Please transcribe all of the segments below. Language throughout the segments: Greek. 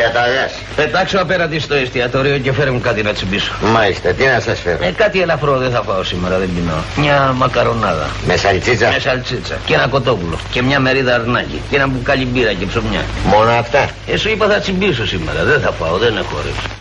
Διαταγάς. Πετάξω απέναντι στο εστιατόριο και φέρε μου κάτι να τσιμπήσω. Μάλιστα, τι να σας φέρω; Ε, κάτι ελαφρό δεν θα φάω σήμερα, δεν πεινώ. Μια μακαρονάδα. Με σαλτσίτσα; Με σαλτσίτσα. Και ένα κοτόπουλο. Και μια μερίδα αρνάκι. Και ένα μπουκάλι μπύρα και ψωμιά. Μόνο αυτά; Ε, σου είπα θα τσιμπήσω σήμερα. Δεν θα φάω, δεν έχω όρεξη.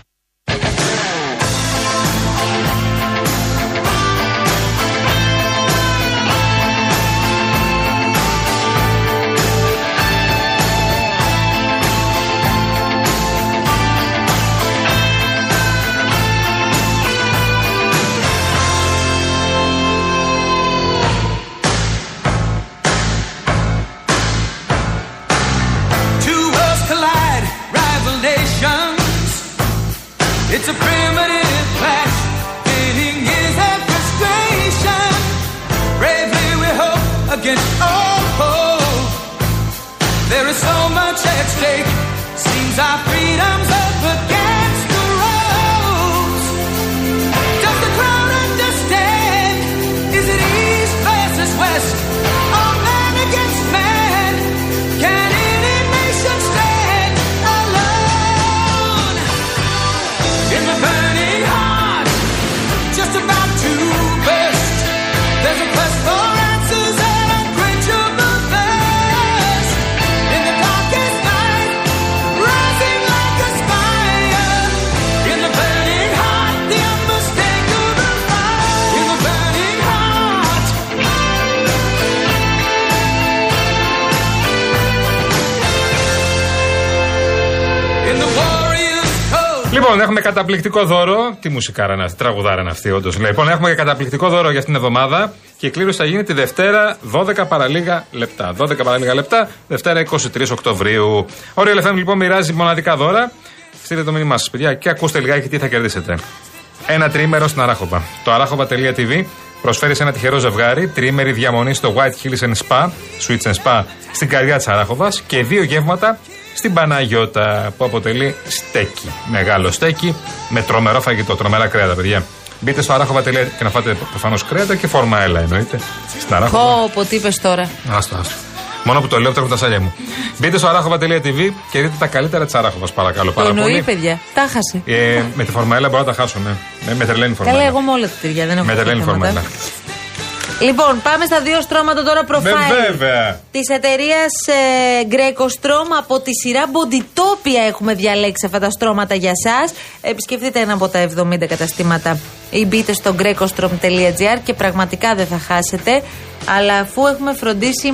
Λοιπόν, έχουμε καταπληκτικό δώρο. Τι μουσικάρα είναι αυτή, τραγουδάρα είναι αυτή, όντως. Λοιπόν, έχουμε καταπληκτικό δώρο για αυτήν την εβδομάδα. Και η κλήρωση θα γίνει τη Δευτέρα 12 παραλίγα λεπτά. 12 παραλίγα λεπτά, Δευτέρα 23 Οκτωβρίου. Ο Real FM λοιπόν μοιράζει μοναδικά δώρα. Στείλτε το μήνυμά σας, παιδιά, και ακούστε λιγάκι τι θα κερδίσετε. Ένα τρίμερο στην Αράχοβα. Το αράχοβα.tv προσφέρει σε ένα τυχερό ζευγάρι τριήμερη διαμονή στο White Hills and Spa, Switch and Spa, στην καρδιά της Αράχοβας και δύο γεύματα στην Παναγιώτα που αποτελεί στέκι. Μεγάλο στέκι με τρομερό φαγητό, τρομερά κρέατα, παιδιά. Μπείτε στο αράχοβα.tv και να φάτε προφανώς κρέατα και φόρμα έλα εννοείται. Στην Αράχοβα. Πω, πω, τι είπες τώρα. Άστο, άστο. Μόνο που το λέω τρέχουν τα σάλια μου. Μπείτε στο αράχοβα.tv και δείτε τα καλύτερα της Αράχοβας, παρακαλώ. Το Πάρα εννοεί, πολύ. παιδιά. Τα χασε. Ε, με τη φορμαέλα μπορώ να τα χάσω, ναι. Με, με τρελαίνει η φορμαέλα. Καλά, εγώ με όλα τα τυριά δεν έχω Με τρελαίνει η θέματα. φορμαέλα. Λοιπόν, πάμε στα δύο στρώματα τώρα profile. Με βέβαια. Της εταιρείας ε, Greco Strom από τη σειρά Bodytopia έχουμε διαλέξει αυτά τα στρώματα για εσά. Επισκεφτείτε ένα από τα 70 καταστήματα ή μπείτε στο grecostrom.gr και πραγματικά δεν θα χάσετε. Αλλά αφού έχουμε φροντίσει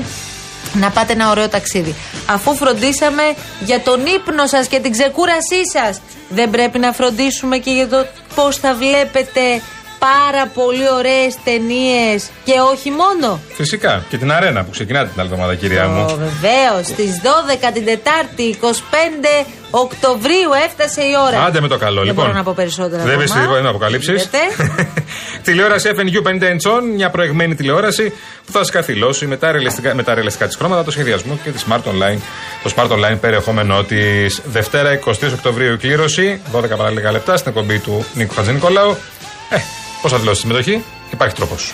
να πάτε ένα ωραίο ταξίδι. Αφού φροντίσαμε για τον ύπνο σας και την ξεκούρασή σας, δεν πρέπει να φροντίσουμε και για το πώς θα βλέπετε πάρα πολύ ωραίες ταινίες και όχι μόνο. Φυσικά. Και την αρένα που ξεκινάτε την άλλη εβδομάδα, κυρία μου. Βεβαίως, στις 12 την Τετάρτη, 25 Οκτωβρίου έφτασε η ώρα. Άντε με το καλό, δεν λοιπόν. μπορώ να πω περισσότερα. Δεν ακόμα. βρίσκει τίποτα να αποκαλύψεις. Είδατε. τηλεόραση FNU 50 inch on, μια προηγμένη τηλεόραση που θα σα καθυλώσει με τα ρεαλιστικά, με τα ρεαλιστικά της χρώματα, το σχεδιασμό και τη Smart Online, το Smart Online περιεχόμενό της. Δευτέρα 23 Οκτωβρίου η κλήρωση, 12 παραλίγα λεπτά στην εκπομπή του Νίκου Χατζηνικολάου. Ε, πώς θα δηλώσεις συμμετοχή, υπάρχει τρόπος.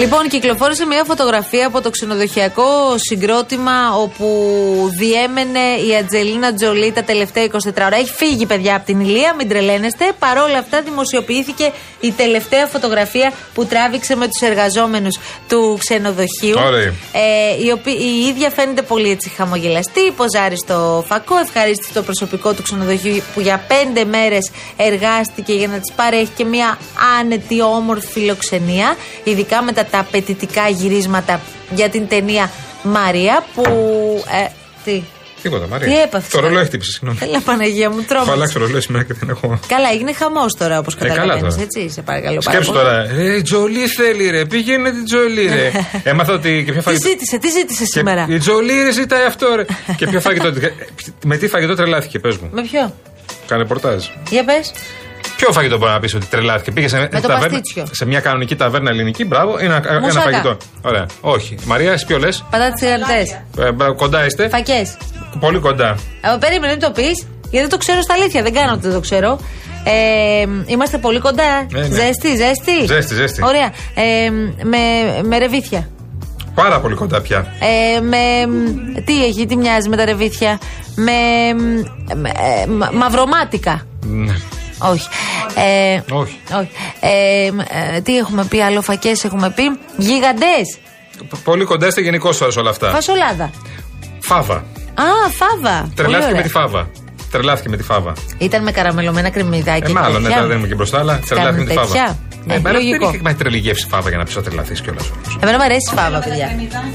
Λοιπόν, κυκλοφόρησε μια φωτογραφία από το ξενοδοχειακό συγκρότημα όπου διέμενε η Ατζελίνα Τζολί τα τελευταία 24 ώρα. Έχει φύγει, παιδιά, από την Ηλία, μην τρελαίνεστε. Παρ' όλα αυτά, δημοσιοποιήθηκε η τελευταία φωτογραφία που τράβηξε με τους εργαζόμενους του ξενοδοχείου. Ωραία. Ε, η, οποία, η ίδια φαίνεται πολύ έτσι χαμογελαστή, ποζάρει στο φακό, ευχαρίστησε το προσωπικό του ξενοδοχείου που για πέντε μέρες εργάστηκε για να της παρέχει και μια άνετη, όμορφη φιλοξενία. Ειδικά μετά τα απαιτητικά γυρίσματα για την ταινία Μαρία που. Ε, τι; Τίποτα, Μαρία. Τι έπαθες, Το ρολόι τώρα; χτύπησε, συγγνώμη. Έλα Παναγία μου, Έχω τρόμαξε. αλλάξει το ρολόι σήμερα και δεν έχω. Καλά, έγινε χαμός τώρα όπως καλά καταλαβαίνεις. τώρα. έτσι, σε παρακαλώ πάρα Σκέψου πολύ. τώρα. Ε, Τζολί θέλει, ρε. Πήγαινε την Τζολί, ρε. Έμαθα ότι και ποιο Τι φαγητό. ζήτησε, τι ζήτησε Και σήμερα; Η Τζολί ρε ζητάει αυτό, ρε. και ποιο φαγητό. με τι φαγητό τρελάθηκε, πες μου. Με ποιο; Κάνε πορτάζ. Για πες. Ποιο φαγητό μπορεί να πεις ότι τρελάθηκε; Πήγε σε, το ταβέρνα- παστίτσιο. σε μια κανονική ταβέρνα ελληνική, μπράβο, ένα, ένα Μουσάκα. φαγητό. Ωραία. Όχι. Μαρία, εσύ ποιο λες; Πατάτες τσιγαριτέ. Ε, μπράβο, κοντά είστε; Φακές. Πολύ κοντά. Ε, περίμενε, μην το πεις, γιατί δεν το ξέρω στα αλήθεια. Δεν κάνω ότι δεν το ξέρω. Ε, είμαστε πολύ κοντά. Ναι, ναι. Ζέστη, ζέστη. Ζέστη, ζέστη. Ωραία. Ε, με, με ρεβίθια. Πάρα πολύ κοντά πια. Ε, με. Τι έχει, τι μοιάζει με τα ρεβίθια. Με. με ε, μα- μαυρομάτικα. Ναι. Όχι. Ε, Όχι. όχι. Ε, μ, ε, τι έχουμε πει, άλλο φακέ έχουμε πει. Γίγαντε. Π- Πολύ κοντά είστε γενικώ σε όλα αυτά. Φασολάδα. Φάβα. Α, φάβα. Τρελάθηκε Πολύ με ωραία. τη φάβα. Τρελάθηκε με τη φάβα. Ήταν με καραμελωμένα κρεμμυδάκια. Ε, και μάλλον, ναι, τέτοια. τώρα δεν είμαι και μπροστά, αλλά τρελάθηκε με τη Κάνουν φάβα. τέτοια. Ναι, Ε, αλλά δεν λογικό. είχε με τρελή γεύση φάβα για να πει ότι τρελαθείς κιόλας. Εμένα μου αρέσει η φάβα, παιδιά.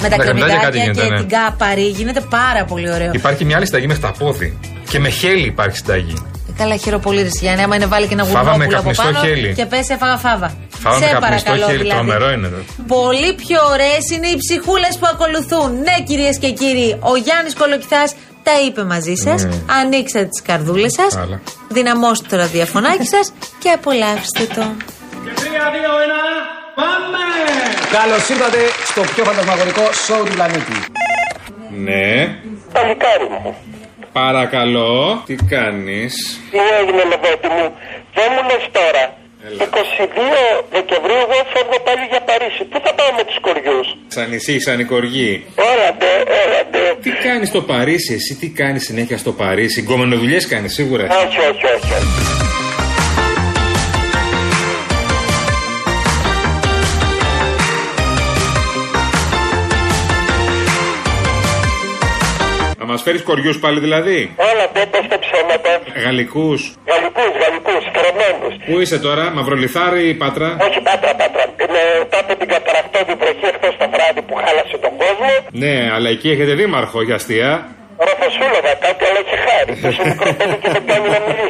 Με τα κρεμμυδάκια κρεμμυδάκια κάτι και γίνεται, ναι. την κάπαρη γίνεται πάρα πολύ ωραίο. Υπάρχει μια άλλη συνταγή με χταπόδι. Και με χέλι υπάρχει συνταγή. Καλά, χειροπολίδε Γιάννη. Άμα είναι βάλει και ένα Φάβα με γουρνόπουλο από καπνιστό πάνω χέλι. και πέσει έφαγα φάβα. Φάβα με Σε καπνιστό παρακαλώ, χέλι, δηλαδή. τρομερό είναι. δε. Πολύ πιο ωραίες είναι οι ψυχούλες που ακολουθούν. Ναι, κυρίες και κύριοι, ο Γιάννης Κολοκυθάς τα είπε μαζί σας. Ναι. Ανοίξατε τις καρδούλες σας. Άλλα. Δυναμώστε το ραδιαφωνάκι σας και απολαύστε το. Καλώς ήρθατε στο πιο φαντασμαγορικό σοου του πλανήτη. Ναι. Παλικάρι μου. Παρακαλώ. Τι κάνεις; Τι έγινε λεβέντη μου; Δεν μου λες τώρα. 22 Δεκεμβρίου εγώ φεύγω πάλι για Παρίσι. Πού θα πάω με τους κοριούς; Σαν νησί, σαν οικοργή. Έλα ντε, έλα ντε. Τι κάνεις στο Παρίσι, εσύ τι κάνεις συνέχεια στο Παρίσι; Γκομενοδουλειέ κάνεις σίγουρα. Όχι, όχι, όχι. Φέρεις κοριούς πάλι δηλαδή; Έλα ντε, πες τα ψέματα. Γαλλικούς. Γαλλικούς, γαλλικούς, φρεμένους. Πού είσαι τώρα, Μαυρολιθάρι ή Πάτρα; Όχι πάτρα, πάτρα. Με τότε την καταρακτώδη βροχή χθες το βράδυ που χάλασε τον κόσμο. Ναι, αλλά εκεί έχετε δήμαρχο για αστεία. Ροφοσούλογα κάτι, αλλά έχει χάρη. Τόσο μικρό παιδί και δεν κάνει να μιλήσω.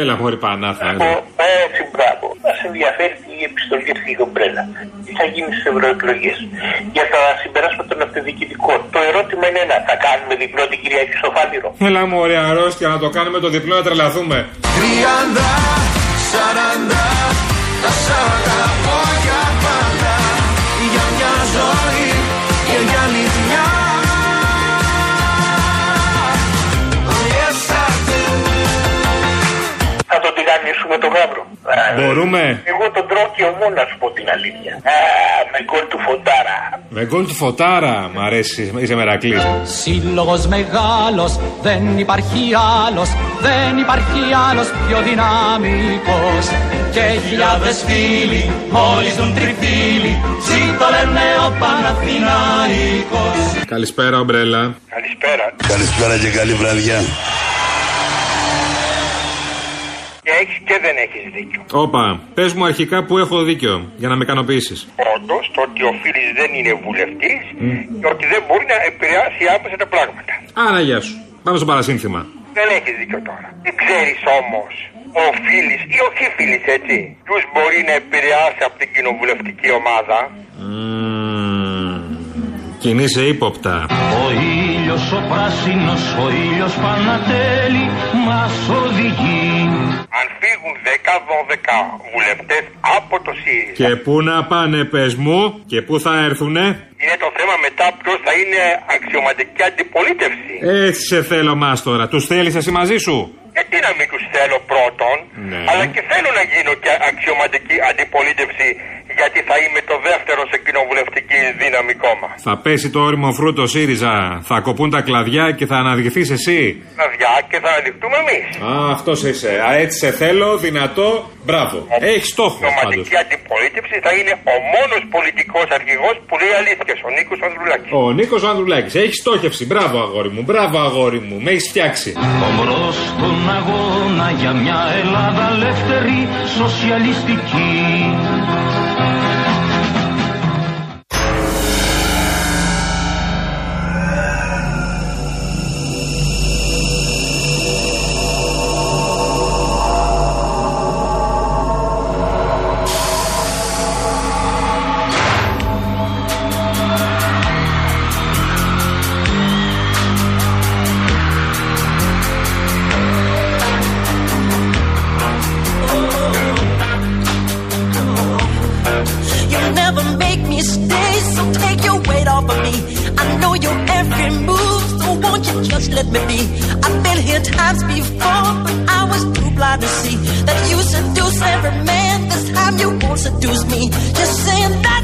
Έλα, μωρή Πανάθα. Ο έτσι μπράβο. Μας ενδιαφέρει η επιστολή έρθει η ομπρέλα. Τι θα γίνει στις ευρωεκλογές. Για τα συμπεράσματα των αυτοδιοικητικών. Το ερώτημα είναι ένα. Θα κάνουμε διπλό την Κυριακή στο Φάληρο. Έλα, μωρή αρρώστια να το κάνουμε το διπλό να τρελαθούμε. Τριάντα, σαράντα Θα σ' αγαπώ για πάντα Για μια ζωή και για άλλη Θα τον τηγανίσουμε το γάβρο. Α, Μπορούμε; Εγώ τον τρώω και ομού να σου πω την αλήθεια. Α, με γκολ του φωτάρα. Με γκολ του φωτάρα. Μ' αρέσει, είσαι μερακλής. Σύλλογος μεγάλος, δεν υπάρχει άλλος, δεν υπάρχει άλλος πιο δυναμικός. Και χιλιάδες φίλοι, μόλις δουν τριφύλι, ζήτω λένε ο Παναθηναϊκός. Καλησπέρα, ομπρέλα. Καλησπέρα. Καλησπέρα και καλή βραδιά. Και έχεις και δεν έχεις δίκιο. Όπα, πες μου αρχικά που έχω δίκιο για να με ικανοποιήσεις. Όντως το ότι ο Φίλης δεν είναι βουλευτής και ότι δεν μπορεί να επηρεάσει άμεσα τα πράγματα. Άρα, γεια σου. Πάμε στο παρασύνθημα. Δεν έχεις δίκιο τώρα. Δεν ξέρεις όμως ο Φίλης ή όχι Φίλης, έτσι, ποιου μπορεί να επηρεάσει από την κοινοβουλευτική ομάδα; Μμμ, Κινείσαι ύποπτα. Ο ήλιος ο πράσινος, ο ήλιος Πανατέλη μας οδηγεί. Αν φύγουν 10-12 βουλευτές από το ΣΥΡΙΖΑ, Και πού να πάνε, πες μου, και πού θα έρθουνε; είναι το θέμα μετά ποιος θα είναι αξιωματική αντιπολίτευση. Έτσι σε θέλω, Μάστορα. Τους θέλεις εσύ μαζί σου; Γιατί να μην τους θέλω πρώτον, Ναι. αλλά και θέλω να γίνω και αξιωματική αντιπολίτευση, γιατί θα είμαι το δεύτερο σε κοινοβουλευτική δύναμη κόμμα. Θα πέσει το όριμο φρούτο ΣΥΡΙΖΑ. Θα κοπούν τα κλαδιά και θα αναδειχθεί εσύ. Ναδιά και θα ανοιχτούμε εμείς. Α, αυτός είσαι. Α, έτσι σε θέλω, δυνατό. Μπράβο. Έχεις στόχο πάντως. Αξιωματική αντιπολίτευση θα είναι ο μόνος πολιτικός αρχηγός που λέει αλήθειες, ο Νίκος Ανδρουλάκης. Ο Νίκος Ανδρουλάκης. Έχεις στόχευση. Μπράβο, αγόρι μου. Μπράβο, αγόρι μου. Με έχεις φτιάξει. Ομπρός στον αγώνα για μια Ελλάδα ελεύθερη, σοσιαλιστική. Blind to see that you seduce every man. This time you won't seduce me. Just saying that's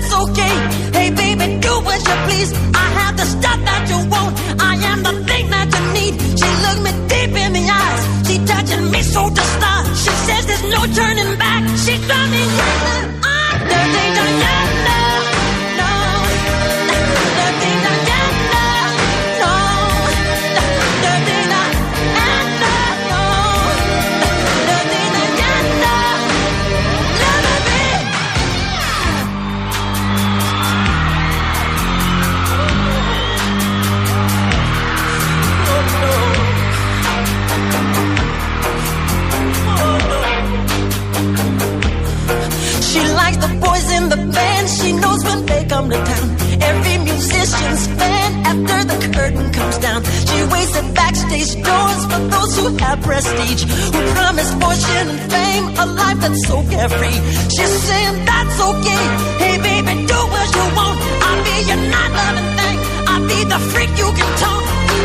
backstage doors for those who have prestige, who promise fortune and fame, a life that's so carefree. She's saying that's okay. Hey baby, do what you want. I'll be your night loving thing. I'll be the freak you can talk.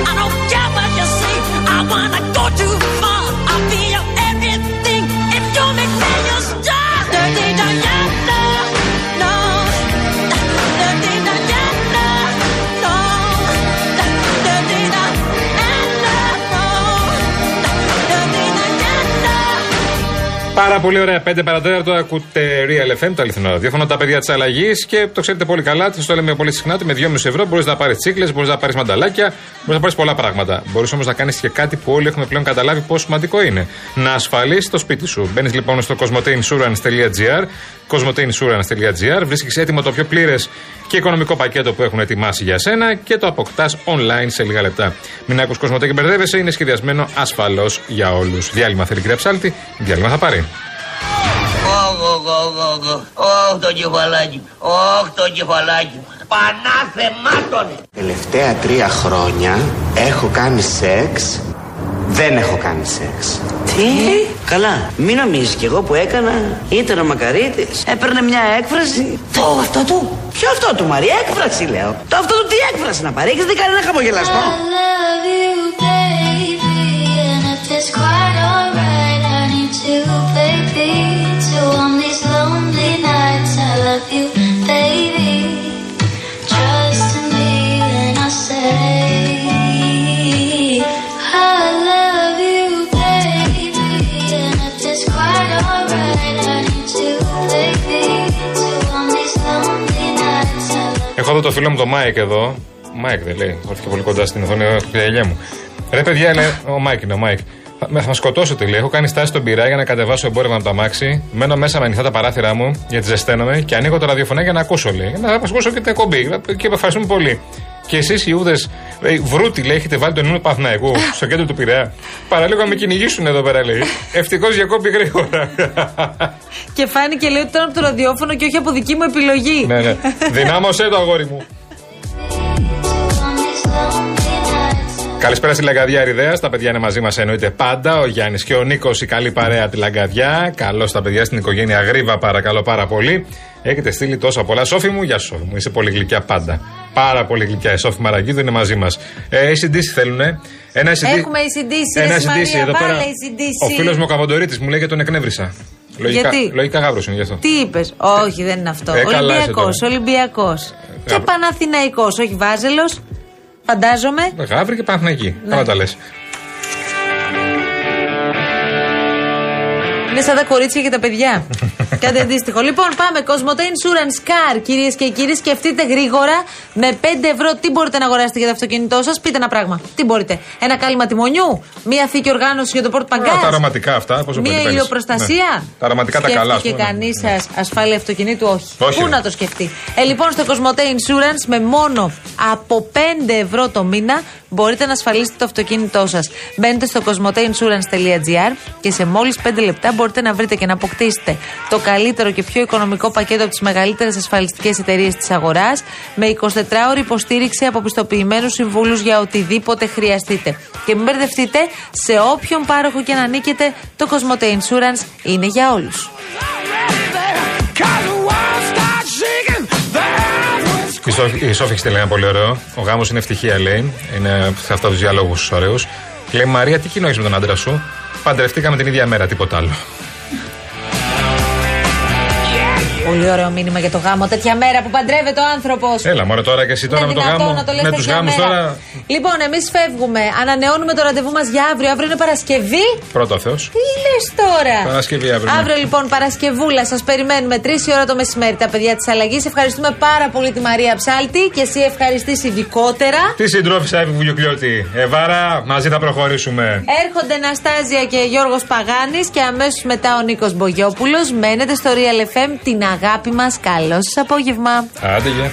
I don't care what you say. I wanna go too far. Πάρα πολύ ωραία. 5 παρατέταρτο ακούτε Real FM, το αληθινό ραδιόφωνο, τα παιδιά της αλλαγής και το ξέρετε πολύ καλά. Σα το λέμε πολύ συχνά ότι με 2,5 ευρώ μπορείς να πάρεις τσίκλες, μπορείς να πάρεις μανταλάκια, μπορείς να πάρεις πολλά πράγματα. Μπορείς όμως να κάνεις και κάτι που όλοι έχουμε πλέον καταλάβει πόσο σημαντικό είναι. Να ασφαλίσει το σπίτι σου. Μπαίνεις λοιπόν στο cosmoteinsurance.gr, cosmoteinsurance.gr, βρίσκεις έτοιμο το πιο πλήρες και οικονομικό πακέτο που έχουν ετοιμάσει για σένα και το αποκτάς online σε λίγα λεπτά. Μην ακού Κοσμοτέ και μπερδεύεσαι, είναι σχεδιασμένο ασφαλώς για όλους. Διάλειμμα θέλει κυρία Ψάλτη, διάλειμμα θα πάρει. Ωχ, ωχ, ωχ, ωχ, ωχ, το κεφαλάκι μου. Ωχ, το κεφαλάκι μου. Πανάθεμάτων. Τελευταία τρία χρόνια έχω κάνει σεξ, δεν έχω κάνει σεξ. Τι; Καλά. Μην νομίζεις κι εγώ που έκανα ήταν ο Μακαρίτης. Έπαιρνε μια έκφραση. Το αυτό του. Ποιο αυτό του Μαρία, έκφραση λέω. Το αυτό του τι έκφραση να πάρει; Έχεις δει κανένα χαμογελαστό; love you, baby. And το φίλο μου το Μάικ εδώ. Μάικ δεν λέει, όρθηκε πολύ κοντά στην οθόνη, έχω πει γυαλιά μου. Ρε παιδιά, λέει, ο Μάικ είναι ο Μάικ. Θα, με- θα με σκοτώσετε, λέει. Έχω κάνει στάση στον Πειραιά για να κατεβάσω εμπόρευμα από το αμάξι. Μένω μέσα με ανοιχτά τα παράθυρά μου γιατί ζεσταίνομαι και ανοίγω το ραδιοφωνάκι για να ακούσω, λέει. Να ακούσω και την εκπομπή. Και ευχαριστούμε πολύ. Και εσείς οι Ιούδες, Βρούτοι, λέει, έχετε βάλει τον ύμνο Παναθηναϊκού στο κέντρο του Πειραιά. Παραλίγο να με κυνηγήσουν εδώ πέρα, λέει. Ευτυχώς διεκόπη γρήγορα. Και φάνηκε λέει ότι ήταν από το ραδιόφωνο και όχι από δική μου επιλογή. ναι, ναι. Δυνάμωσέ το, αγόρι μου. Καλησπέρα στη Λαγκαδιά Ερυδέας. Τα παιδιά είναι μαζί μας εννοείται πάντα. Ο Γιάννης και ο Νίκος, η καλή παρέα τη Λαγκαδιά. Καλώς τα παιδιά στην οικογένεια Γρήβα, παρακαλώ πάρα πολύ. Έχετε στείλει τόσα πολλά. Σόφη μου, γεια σου, Σόφη μου. Είσαι πολύ γλυκιά πάντα. Πάρα πολύ γλυκιά. Η Σόφη Μαραγκίδου είναι μαζί μας. Ε, ACDC θέλουνε; Ένα ACDC. Έχουμε ACDC, Ένα ρε ACDC Μαρία, εδώ βάλε πέρα. ACDC. Ο φίλος μου ο Καβαντορίτη μου λέει και τον εκνεύρισα. Λογικά, Γιατί; λογικά γάβρος είναι γι' αυτό. Τι είπες, Όχι, δεν είναι αυτό. Ε, καλά είσαι Ολυμπιακό, τώρα. Ολυμπιακός. Και Γάβρος. Παναθηναϊκός, όχι Βάζελος. Φαντάζομαι. Γάβρι και Παναθηναϊκή. Ναι. Καλά τα λες. Είναι σαν τα κορίτσια και τα παιδιά. Κάτι αντίστοιχο. Λοιπόν, πάμε. Cosmote Insurance Car, κυρίες και κύριοι, σκεφτείτε γρήγορα με 5 ευρώ τι μπορείτε να αγοράσετε για το αυτοκίνητό σας; Πείτε ένα πράγμα. Τι μπορείτε; Ένα κάλυμα τιμονιού, μία θήκη οργάνωση για το πόρτ Α, τα παγκάζ. αρωματικά αυτά, πόσο Μία πολύ ηλιοπροστασία; Ναι. Τα αρωματικά τα καλά. Και ας πούμε, ναι. κανεί σας ασφάλεια αυτοκινήτου, όχι. Όχι, Πού ρε. να το σκεφτεί; Ε, λοιπόν, στο Cosmote Insurance με μόνο από 5 ευρώ το μήνα μπορείτε να ασφαλίσετε το αυτοκίνητό σας. Μπαίνετε στο cosmoteinsurance.gr και σε μόλις 5 λεπτά μπορείτε να βρείτε και να αποκτήσετε το καλύτερο και πιο οικονομικό πακέτο από τις μεγαλύτερες ασφαλιστικές εταιρείες της αγοράς με 24 ώρη υποστήριξη από πιστοποιημένους συμβούλους για οτιδήποτε χρειαστείτε. Και μην μπερδευτείτε, σε όποιον πάροχο και να ανήκετε, το Cosmote Insurance είναι για όλους. Σόφη- Η Σόφη έχεις στείλει ένα πολύ ωραίο. Ο γάμος είναι ευτυχία, λέει. Είναι σε αυτά τους διαλόγου ωραίους. Λέει Μαρία, τι κοινό έχεις με τον άντρα σου; Παντρευτήκαμε την ίδια μέρα, τίποτα άλλο. Πολύ ωραίο μήνυμα για το γάμο. Τέτοια μέρα που παντρεύεται ο άνθρωπος. Έλα, μόνο τώρα και εσύ τώρα με το δυνατόν γάμο. να το λες Με τους τέτοια γάμους μέρα. τώρα. Λοιπόν, εμείς φεύγουμε. Ανανεώνουμε το ραντεβού μας για αύριο. Αύριο είναι Παρασκευή. Πρώτο Θεός. Τι λες τώρα; Παρασκευή αύριο. ναι. Αύριο λοιπόν Παρασκευούλα σας περιμένουμε 3 η ώρα το μεσημέρι τα παιδιά της αλλαγής. Ευχαριστούμε πάρα πολύ τη Μαρία Ψάλτη και εσύ ευχαριστήσει ειδικότερα. Τι συντρόφισσα Εύη Βουγιουκλιώτη. Εβάρα, μαζί θα προχωρήσουμε. Έρχονται Ναστάζια και Γιώργος Παγάνης και αμέσως μετά ο Νίκος Μπογιόπουλος. Μένετε στο Real FM την αγάπη μας. Καλό σας απόγευμα. Άντε, γεια.